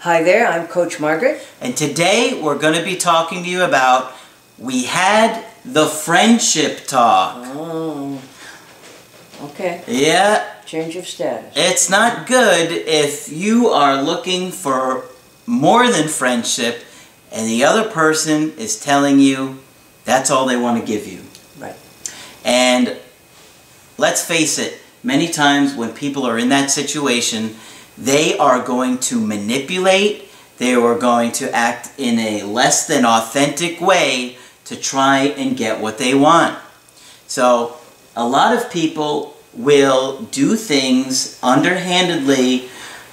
Hi there, I'm Coach Margaret. And today we're going to be talking to you about we had the friendship talk. Oh, okay. Yeah, Change of status. it's not good if you are looking for more than friendship and the other person is telling you that's all they want to give you. Right. And let's face it, many times when people are in that situation, they are going to manipulate, they are going to act in a less than authentic way to try and get what they want. So, a lot of people will do things underhandedly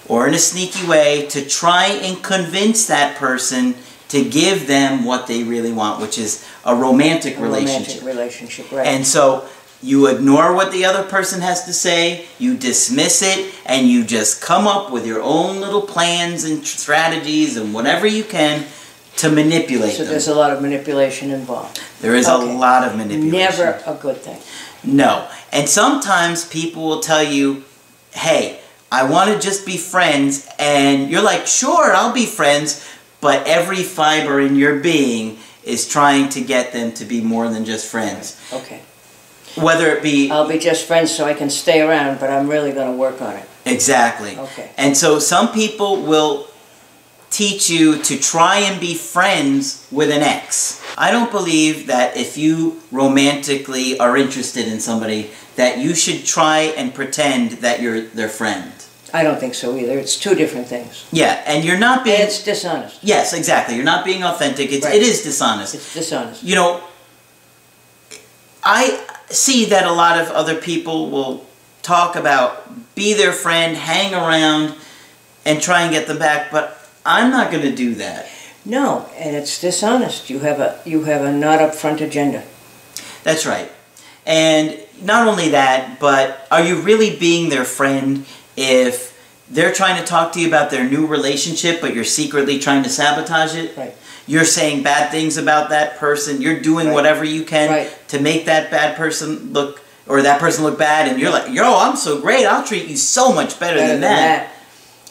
or in a sneaky way to try and convince that person to give them what they really want, which is a romantic A relationship. Romantic relationship, right. And so you ignore what the other person has to say, you dismiss it, and you just come up with your own little plans and strategies and whatever you can to manipulate so them. there's a lot of manipulation involved. There is Okay. a lot of manipulation. Never a good thing. No. And sometimes people will tell you, hey, I want to just be friends. And you're like, sure, I'll be friends. But every fiber in your being is trying to get them to be more than just friends. Okay. Whether it be I'll be just friends so I can stay around, but I'm really going to work on it. Exactly. Okay. And so some people will teach you to try and be friends with an ex. I don't believe that if you romantically are interested in somebody that you should try and pretend that you're their friend. I don't think so either. It's two different things. Yeah, and you're not being it's dishonest. Yes, exactly. You're not being authentic. It's, Right. It is dishonest. It's dishonest. you know, I see that a lot of other people will talk about be their friend, hang around, and try and get them back, but I'm not going to do that. No, and it's dishonest. You have a you have a not upfront agenda. That's right. And not only that, but are you really being their friend if they're trying to talk to you about their new relationship, but you're secretly trying to sabotage it? Right. You're saying bad things about that person. You're doing Right. whatever you can Right. to make that bad person look, or that person look bad, and you're like, yo, I'm so great. I'll treat you so much better, Better than, that.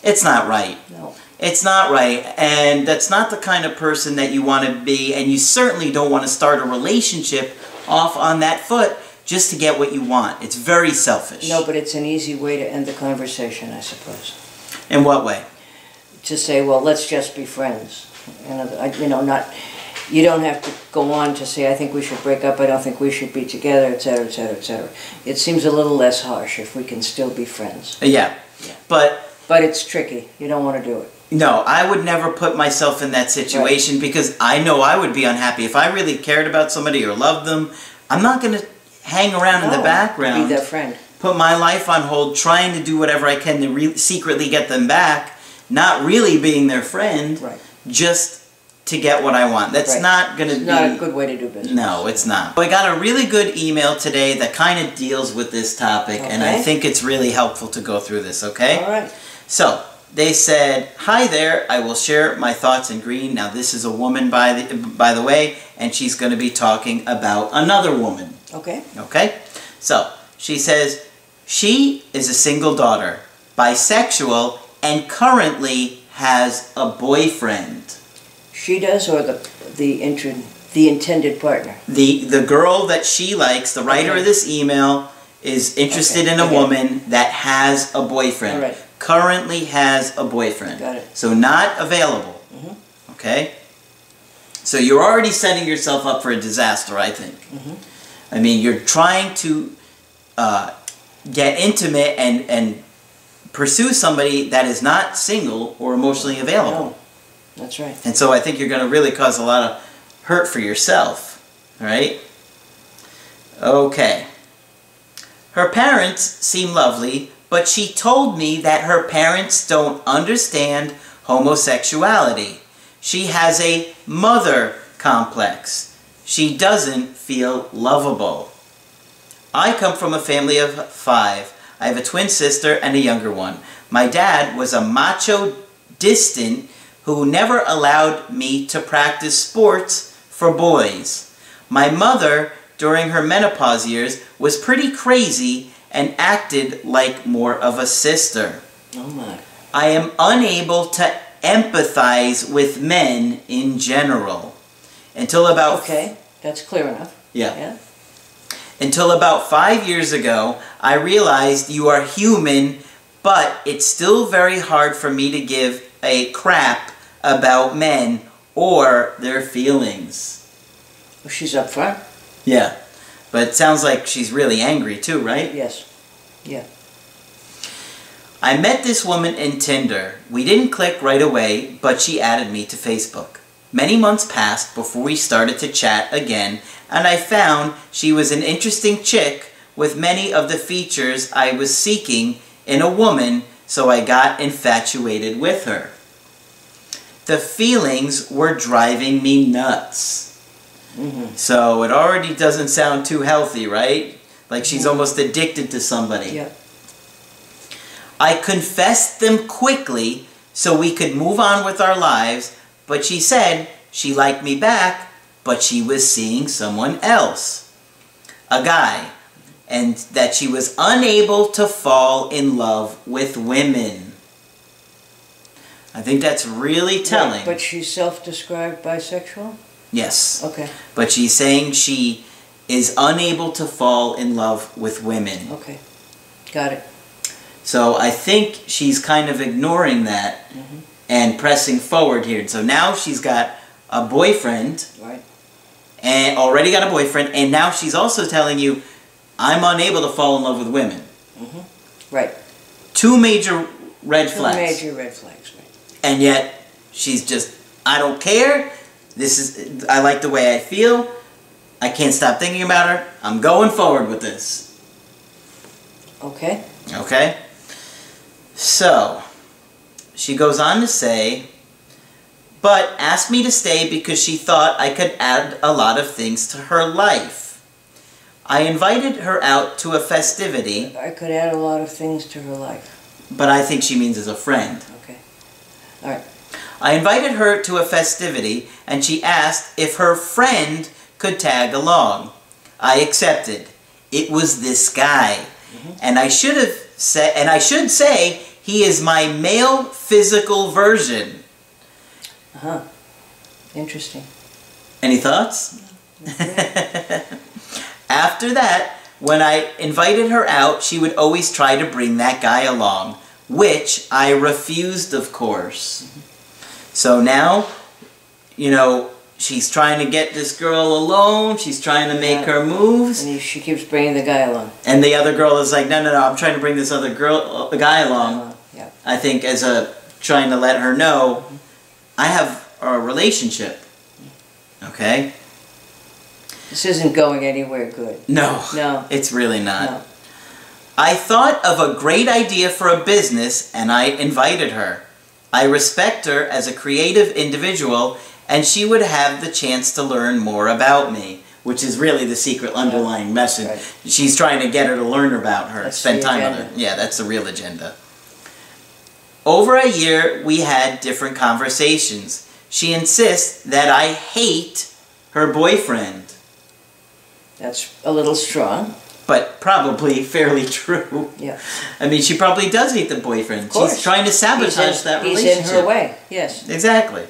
It's not right. No. It's not right, and that's not the kind of person that you want to be, and you certainly don't want to start a relationship off on that foot just to get what you want. It's very selfish. No, but it's an easy way to end the conversation, I suppose. In what way? to say, well, let's just be friends. You know, I- you know, not, you don't have to go on to say, I think we should break up, I don't think we should be together, et cetera, et cetera, et cetera. It seems a little less harsh if we can still be friends. Uh, Yeah. Yeah. But But it's tricky. You don't want to do it. no, I would never put myself in that situation because I know I would be unhappy. If I really cared about somebody or loved them, I'm not going to hang around in the background. Be their friend. put my life on hold trying to do whatever I can to re- secretly get them back, not really being their friend, Right. Just to get what I want. That's Right. not going to It's be. not a good way to do business. No, it's not. I got a really good email today that kind of deals with this topic, and I think it's really helpful to go through this, okay? All right. So, they said, "Hi there. I will share my thoughts in green." Now, this is a woman by the by the way, and she's going to be talking about another woman. Okay. Okay? So, she says she is a single daughter, bisexual, and currently has a boyfriend. She does, or the the intr the intended partner. The the girl that she likes, the writer Okay. of this email, is interested Okay, in a okay. woman that has a boyfriend. All right. Currently has a boyfriend. Got it. So not available. Mhm. Okay? So you're already setting yourself up for a disaster, I think. Mhm. I mean, you're trying to uh, get intimate and, and pursue somebody that is not single or emotionally available. That's right. And so I think you're going to really cause a lot of hurt for yourself. right? Okay. Her parents seem lovely, but she told me that her parents don't understand homosexuality. She has a mother complex. She doesn't feel lovable. I come from a family of five. I have a twin sister and a younger one. My dad was a macho distant who never allowed me to practice sports for boys. My mother, during her menopause years, was pretty crazy and acted like more of a sister. Oh my. I am unable to empathize with men in general. Until about Okay, that's clear enough. yeah. Yeah. Until about five years ago, I realized you are human, but it's still very hard for me to give a crap about men or their feelings. Well, she's up front. Yeah. But it sounds like she's really angry too, right? Yes. Yeah. I met this woman in Tinder. We didn't click right away, but she added me to Facebook. Many months passed before we started to chat again, and I found she was an interesting chick with many of the features I was seeking in a woman, so I got infatuated with her. The feelings were driving me nuts. hmm So it already doesn't sound too healthy, right? Like she's almost addicted to somebody. Yeah. I confessed them quickly so we could move on with our lives, but she said she liked me back, but she was seeing someone else. A guy. And that she was unable to fall in love with women. I think that's really telling. But she's self-described bisexual? yes. Okay, But she's saying she is unable to fall in love with women. okay. Got it. So I think she's kind of ignoring that Mhm. And pressing forward here. So now she's got a boyfriend Right. and already got a boyfriend, and now she's also telling you, I'm unable to fall in love with women. Mm-hmm. Right. Two major red Two flags. major red flags, right. And yet she's just, I don't care. This is, I like the way I feel. I can't stop thinking about her. I'm going forward with this. Okay. Okay? So, she goes on to say, but asked me to stay because she thought I could add a lot of things to her life. I invited her out to a festivity, I could add a lot of things to her life. but I think she means as a friend. Okay. All right. I invited her to a festivity and she asked if her friend could tag along. I accepted. It was this guy. Mm-hmm. And I should have said and I should say he is my male physical version. Uh-huh. Interesting. Any thoughts? After that, when I invited her out, she would always try to bring that guy along, which I refused, of course. So now, you know, she's trying to get this girl alone, she's trying to make Yeah. her moves, And she keeps bringing the guy along. and the other girl is like, no, no, no, I'm trying to bring this other girl, uh, guy along. Yeah. I think as a trying to let her know I have a relationship. Okay? This isn't going anywhere good. No. No. It's really not. No. I thought of a great idea for a business and I invited her. I respect her as a creative individual and she would have the chance to learn more about me, which is really the secret underlying message. Right. She's trying to get her to learn about her, That's spend time with her. Yeah, that's the real agenda. Over a year, we had different conversations. She insists that I hate her boyfriend, That's a little strong. but probably fairly true. Yeah. I mean, she probably does hate the boyfriend. Of course. She's trying to sabotage he's in, that he's relationship. in her way. Yes. Exactly.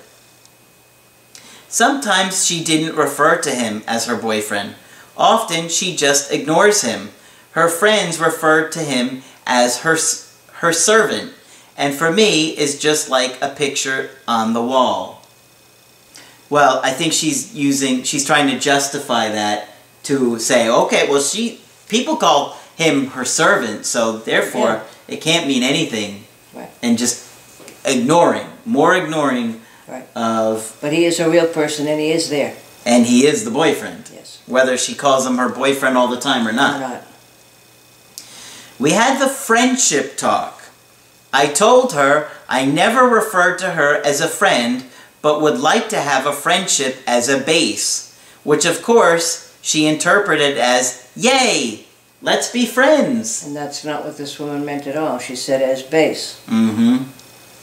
Sometimes she didn't refer to him as her boyfriend. Often she just ignores him. Her friends referred to him as her her servant, and for me is just like a picture on the wall. Well, I think she's using she's trying to justify that to say, okay, well she people call him her servant, so therefore it can't mean anything. Right. And just ignoring, more ignoring Right. of But he is a real person and he is there. and he is the boyfriend. Yes. Whether she calls him her boyfriend all the time or Or not. not. We had the friendship talk. I told her I never referred to her as a friend, but would like to have a friendship as a base, which of course she interpreted as, Yay! Let's be friends! And that's not what this woman meant at all. She said as base. Mm hmm.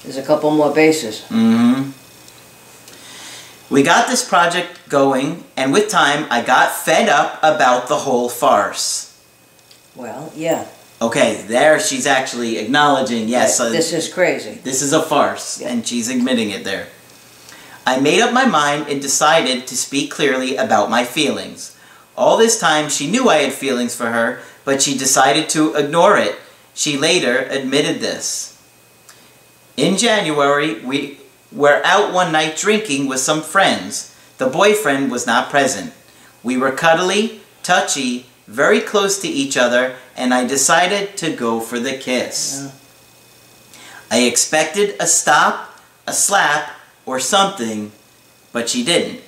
There's a couple more bases. Mm hmm. We got this project going, and with time, I got fed up about the whole farce. Well, yeah. Okay, there she's actually acknowledging, yes, uh, This is crazy. this is a farce, Yeah. and she's admitting it there. I made up my mind and decided to speak clearly about my feelings. All this time, she knew I had feelings for her, but she decided to ignore it. She later admitted this. In January, we were out one night drinking with some friends. The boyfriend was not present. We were cuddly, touchy, very close to each other, and I decided to go for the kiss. Yeah. I expected a stop, a slap, or something, but she didn't.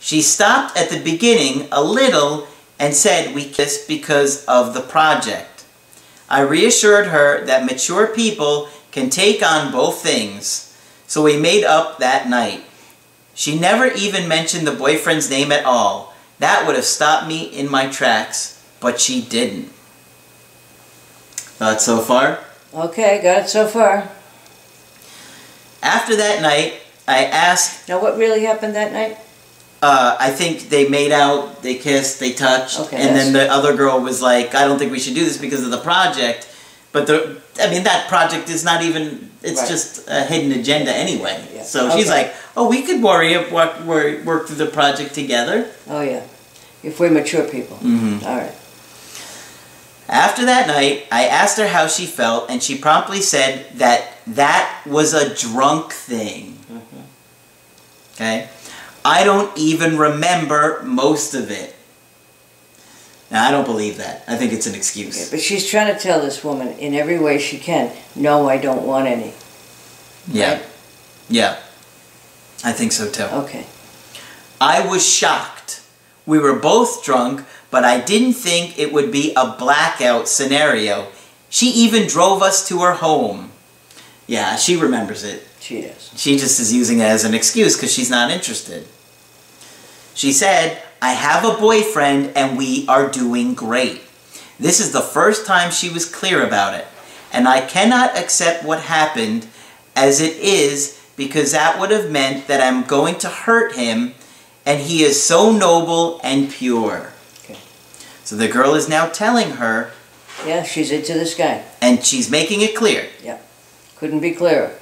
She stopped at the beginning a little and said we kissed because of the project. I reassured her that mature people can take on both things, so we made up that night. She never even mentioned the boyfriend's name at all. That would have stopped me in my tracks, but she didn't. Thoughts so far? Okay, got it so far. After that night, I asked, Now, what really happened that night? uh, I think they made out, they kissed, they touched, Okay, and then the other girl was like, I don't think we should do this because of the project. But the, I mean, that project is not even, it's Right. just a hidden agenda anyway. Yeah. So she's like, oh, we could worry, work, work, work through the project together. Oh, yeah. If we're mature people. Mm-hmm. All right. After that night, I asked her how she felt, and she promptly said that that was a drunk thing. Okay? I don't even remember most of it. Now, I don't believe that. I think it's an Okay, excuse. but she's trying to tell this woman in every way she can, no, I don't want any. Yeah. right? Yeah. I think so too. Okay. I was shocked. We were both drunk, but I didn't think it would be a blackout scenario. She even drove us to her home. Yeah, she remembers it. She does. She just is using it as an excuse because she's not interested. She said, I have a boyfriend and we are doing great. This is the first time she was clear about it. And I cannot accept what happened as it is because that would have meant that I'm going to hurt him and he is so noble and pure. Okay. So the girl is now telling her Yeah, she's into this guy. and she's making it clear. Yeah, couldn't be clearer.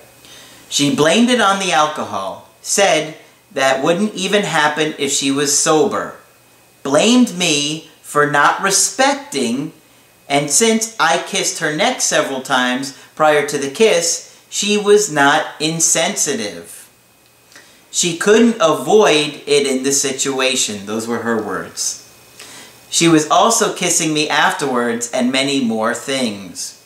She blamed it on the alcohol, said that wouldn't even happen if she was sober, blamed me for not respecting, and since I kissed her neck several times prior to the kiss, she was not insensitive. She couldn't avoid it in the situation. Those were her words. She was also kissing me afterwards and many more things.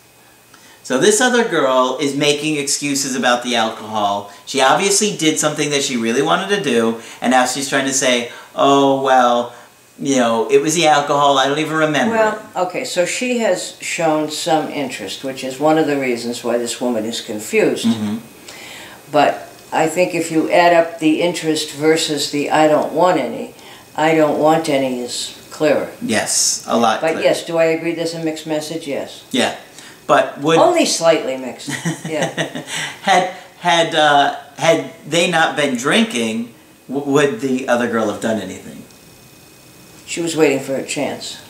So this other girl is making excuses about the alcohol. She obviously did something that she really wanted to do, and now she's trying to say, oh, well, you know, it was the alcohol, I don't even remember. it." Well, okay, so she has shown some interest, which is one of the reasons why this woman is confused. Mhm. But I think if you add up the interest versus the I don't want any, I don't want any is clearer. Yes, a lot But clearer. yes, do I agree there's a mixed message? Yes. Yeah, but would... Only slightly mixed. Yeah. had had uh, had they not been drinking, w- would the other girl have done anything? She was waiting for a chance.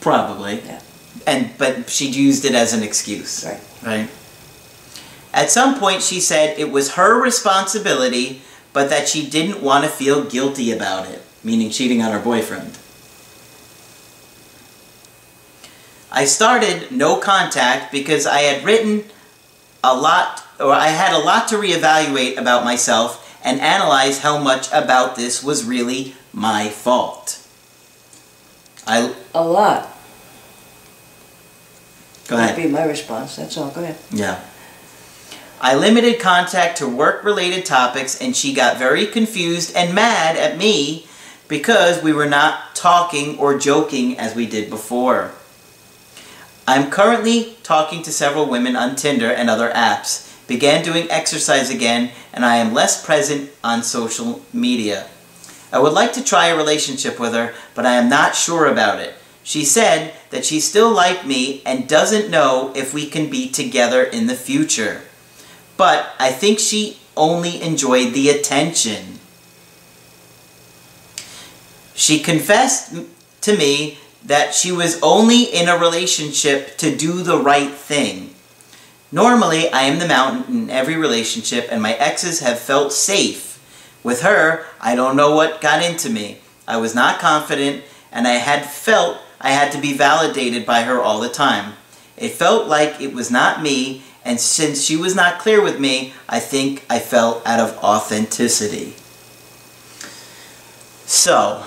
Probably. Yeah. And but she'd used it as an excuse. Right. Right. At some point she said it was her responsibility, but that she didn't want to feel guilty about it, meaning cheating on her boyfriend. I started no contact because I had written a lot or I had a lot to reevaluate about myself and analyze how much about this was really my fault. I A lot. go ahead. That'd be my response. That's all. Go ahead. Yeah. I limited contact to work related topics, and she got very confused and mad at me because we were not talking or joking as we did before. I'm currently talking to several women on Tinder and other apps. began doing exercise again, and I am less present on social media. I would like to try a relationship with her, but I am not sure about it. She said that she still liked me and doesn't know if we can be together in the future. But I think she only enjoyed the attention. She confessed to me that she was only in a relationship to do the right thing. Normally, I am the mountain in every relationship, and my exes have felt safe. With her, I don't know what got into me. I was not confident, and I had felt I had to be validated by her all the time. It felt like it was not me, and since she was not clear with me, I think I felt out of authenticity. So,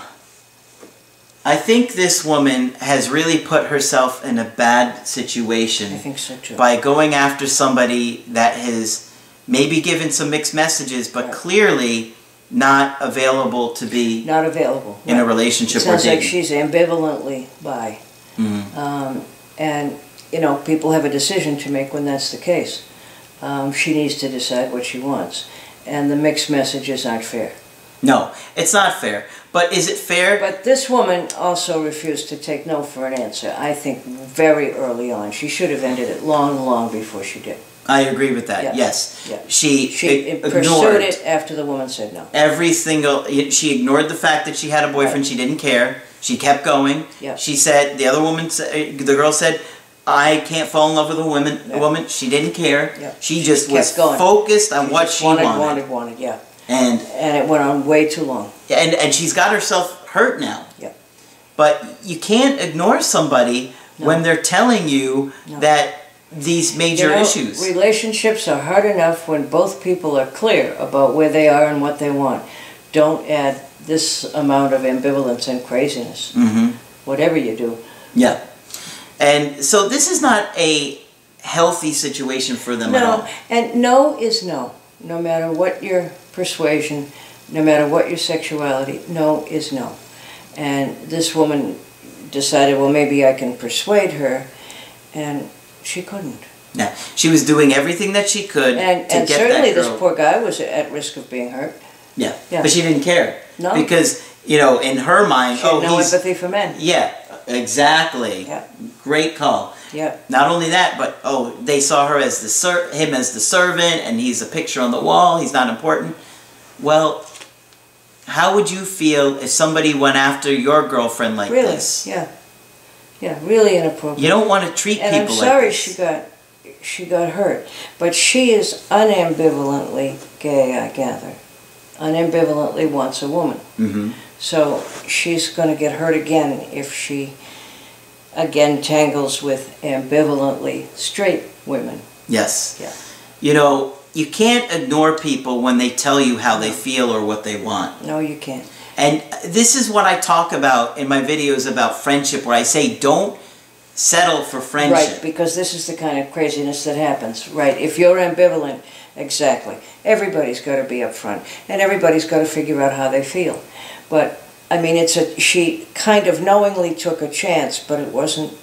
I think this woman has really put herself in a bad situation I think so too. by going after somebody that has maybe given some mixed messages, but Right. clearly not available to be Not available. in a relationship or Sounds like she's ambivalently bi. Mhm. Um, and, you know, people have a decision to make when that's the case. Um, she needs to decide what she wants. And the mixed messages aren't fair. No, it's not fair. But is it fair? But this woman also refused to take no for an answer, I think, very early on. She should have ended it long, long before she did. I agree with that. Yeah. Yes, Yeah. she, She i- pursued it after the woman said no. every single. She ignored the fact that she had a boyfriend. She didn't care. She kept going. Yeah. She said the other woman. The girl said, "I can't fall in love with a woman." Yeah. Woman. She didn't care. Yeah. She just kept was going. focused on She what she wanted, wanted. wanted, wanted, yeah. And And it went on way too long. and and she's got herself hurt now. Yeah. But you can't ignore somebody No. when they're telling you No. that these major You know, issues. Relationships are hard enough when both people are clear about where they are and what they want. Don't add this amount of ambivalence and craziness, Mm -hmm. whatever you do. Yeah. And so this is not a healthy situation for them at all. No, and no is no. No matter what your persuasion, no matter what your sexuality, no is no. And this woman decided, well, maybe I can persuade her, and she couldn't. Yeah. She was doing everything that she could And, and certainly this poor guy was at risk of being hurt. yeah. Yeah. But she didn't care. No. Because, you know, in her mind, She had oh, no empathy for men. Yeah, exactly. Yeah. Great call. Yeah. Not only that, but oh, they saw her as the ser- him as the servant, and he's a picture on the wall. He's not important. Well, how would you feel if somebody went after your girlfriend like Really? this? Yeah. Yeah, really inappropriate. You don't want to treat people. and I'm sorry like she got she got hurt, but she is unambivalently gay. I gather, unambivalently wants a woman. hmm So she's going to get hurt again if she again tangles with ambivalently straight women. Yes. Yeah. You know, you can't ignore people when they tell you how they feel or what they want. No, you can't. And this is what I talk about in my videos about friendship, where I say don't settle for friendship. Right, because this is the kind of craziness that happens. Right, if you're ambivalent, exactly. Everybody's got to be upfront, and everybody's got to figure out how they feel. But I mean, it's a she kind of knowingly took a chance, but it wasn't.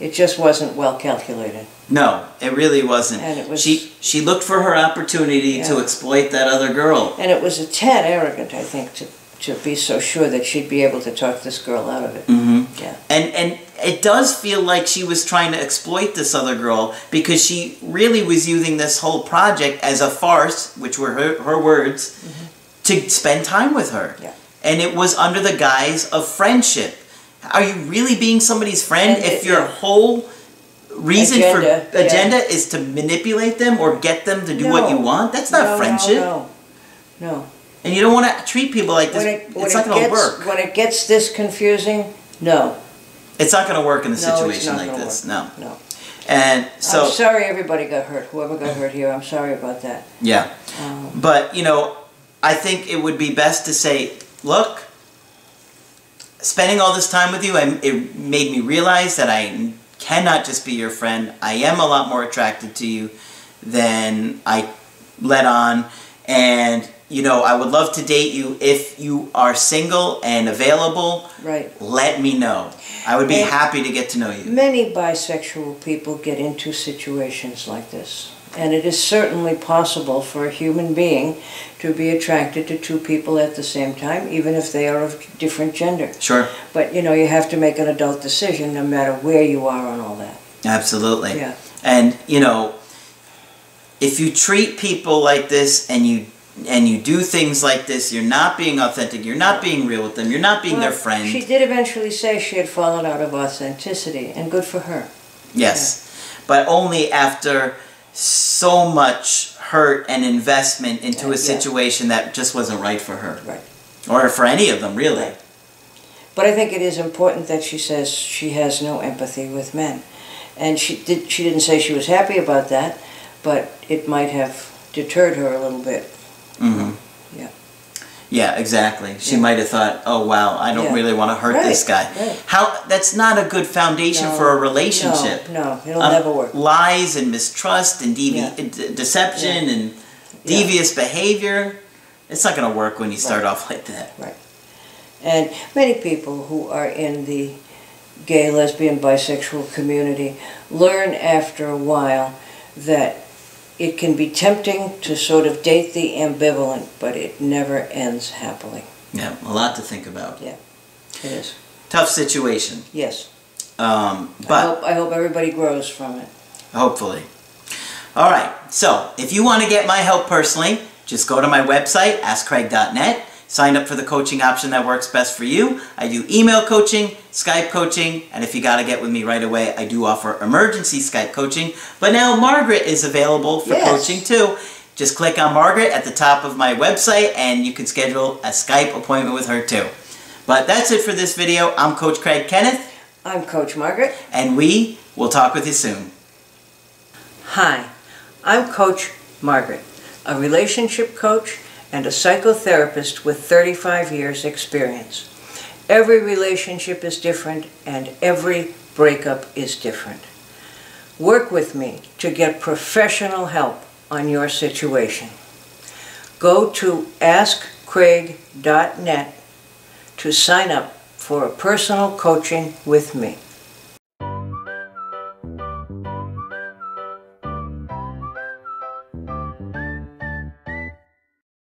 It just wasn't well calculated. No, it really wasn't. And it was- she she looked for her opportunity to exploit that other girl. And it was a tad arrogant, I think, to, to be so sure that she'd be able to talk this girl out of it. Mm-hmm. Yeah. And and it does feel like she was trying to exploit this other girl because she really was using this whole project as a farce, which were her, her words, to spend time with her. Mm-hmm. Yeah. And it was under the guise of friendship. Are you really being somebody's friend And if it- your yeah. whole reason Agenda, for yeah. agenda is to manipulate them or get them to do what you want? That's not no, friendship. No, no, no. And you don't want to treat people like this. When it, it's it not going to work. When it gets this confusing, no, It's not going to work in a No, situation like this. work. No. no. And so I'm sorry everybody got hurt. Whoever got hurt here, I'm sorry about that. yeah. Um, But, you know, I think it would be best to say, look, spending all this time with you, I, it made me realize that I cannot just be your friend. I am a lot more attracted to you than I let on. And, you know, I would love to date you. If you are single and available, right. let me know. I would be And- happy to get to know you. Many bisexual people get into situations like this. And it is certainly possible for a human being to be attracted to two people at the same time, even if they are of different gender. Sure. But you know, you have to make an adult decision no matter where you are on all that. Absolutely. Yeah. And you know, if you treat people like this and you and you do things like this, you're not being authentic. You're not being real with them. You're not being their friend. She did eventually say she had fallen out of authenticity, and good for her. Yes, but only after so much hurt and investment into Uh, a yeah. situation that just wasn't right for her. Right. Or for any of them, really. But I think it is important that she says she has no empathy with men. And she did she didn't say she was happy about that, but it might have deterred her a little bit. hmm Yeah. Exactly. She Yeah. might have thought, "Oh wow, I don't Yeah. really want to hurt this guy." right. How? That's not a good foundation No, for a relationship. No, no, it'll Um, never work. Lies and mistrust and devi- Yeah. d- deception and devious behavior. It's not going to work when you start Right. off like that. Right. And many people who are in the gay, lesbian, bisexual community learn after a while that it can be tempting to sort of date the ambivalent, but it never ends happily. Yeah, a lot to think about. Yeah, it is. Tough situation. Yes. Um, I but hope, I hope everybody grows from it. Hopefully. All right. So, if you want to get my help personally, just go to my website, askcraig.net. Sign up for the coaching option that works best for you. I do email coaching, Skype coaching, and if you got to get with me right away, I do offer emergency Skype coaching. But now Margaret is available for Yes. coaching too. Just click on Margaret at the top of my website and you can schedule a Skype appointment with her too. But that's it for this video. I'm Coach Craig Kenneth, I'm Coach Margaret. and we will talk with you soon. Hi, I'm Coach Margaret, a relationship coach and a psychotherapist with 35 years' experience. Every relationship is different and every breakup is different. Work with me to get professional help on your situation. Go to askcraig.net to sign up for a personal coaching with me.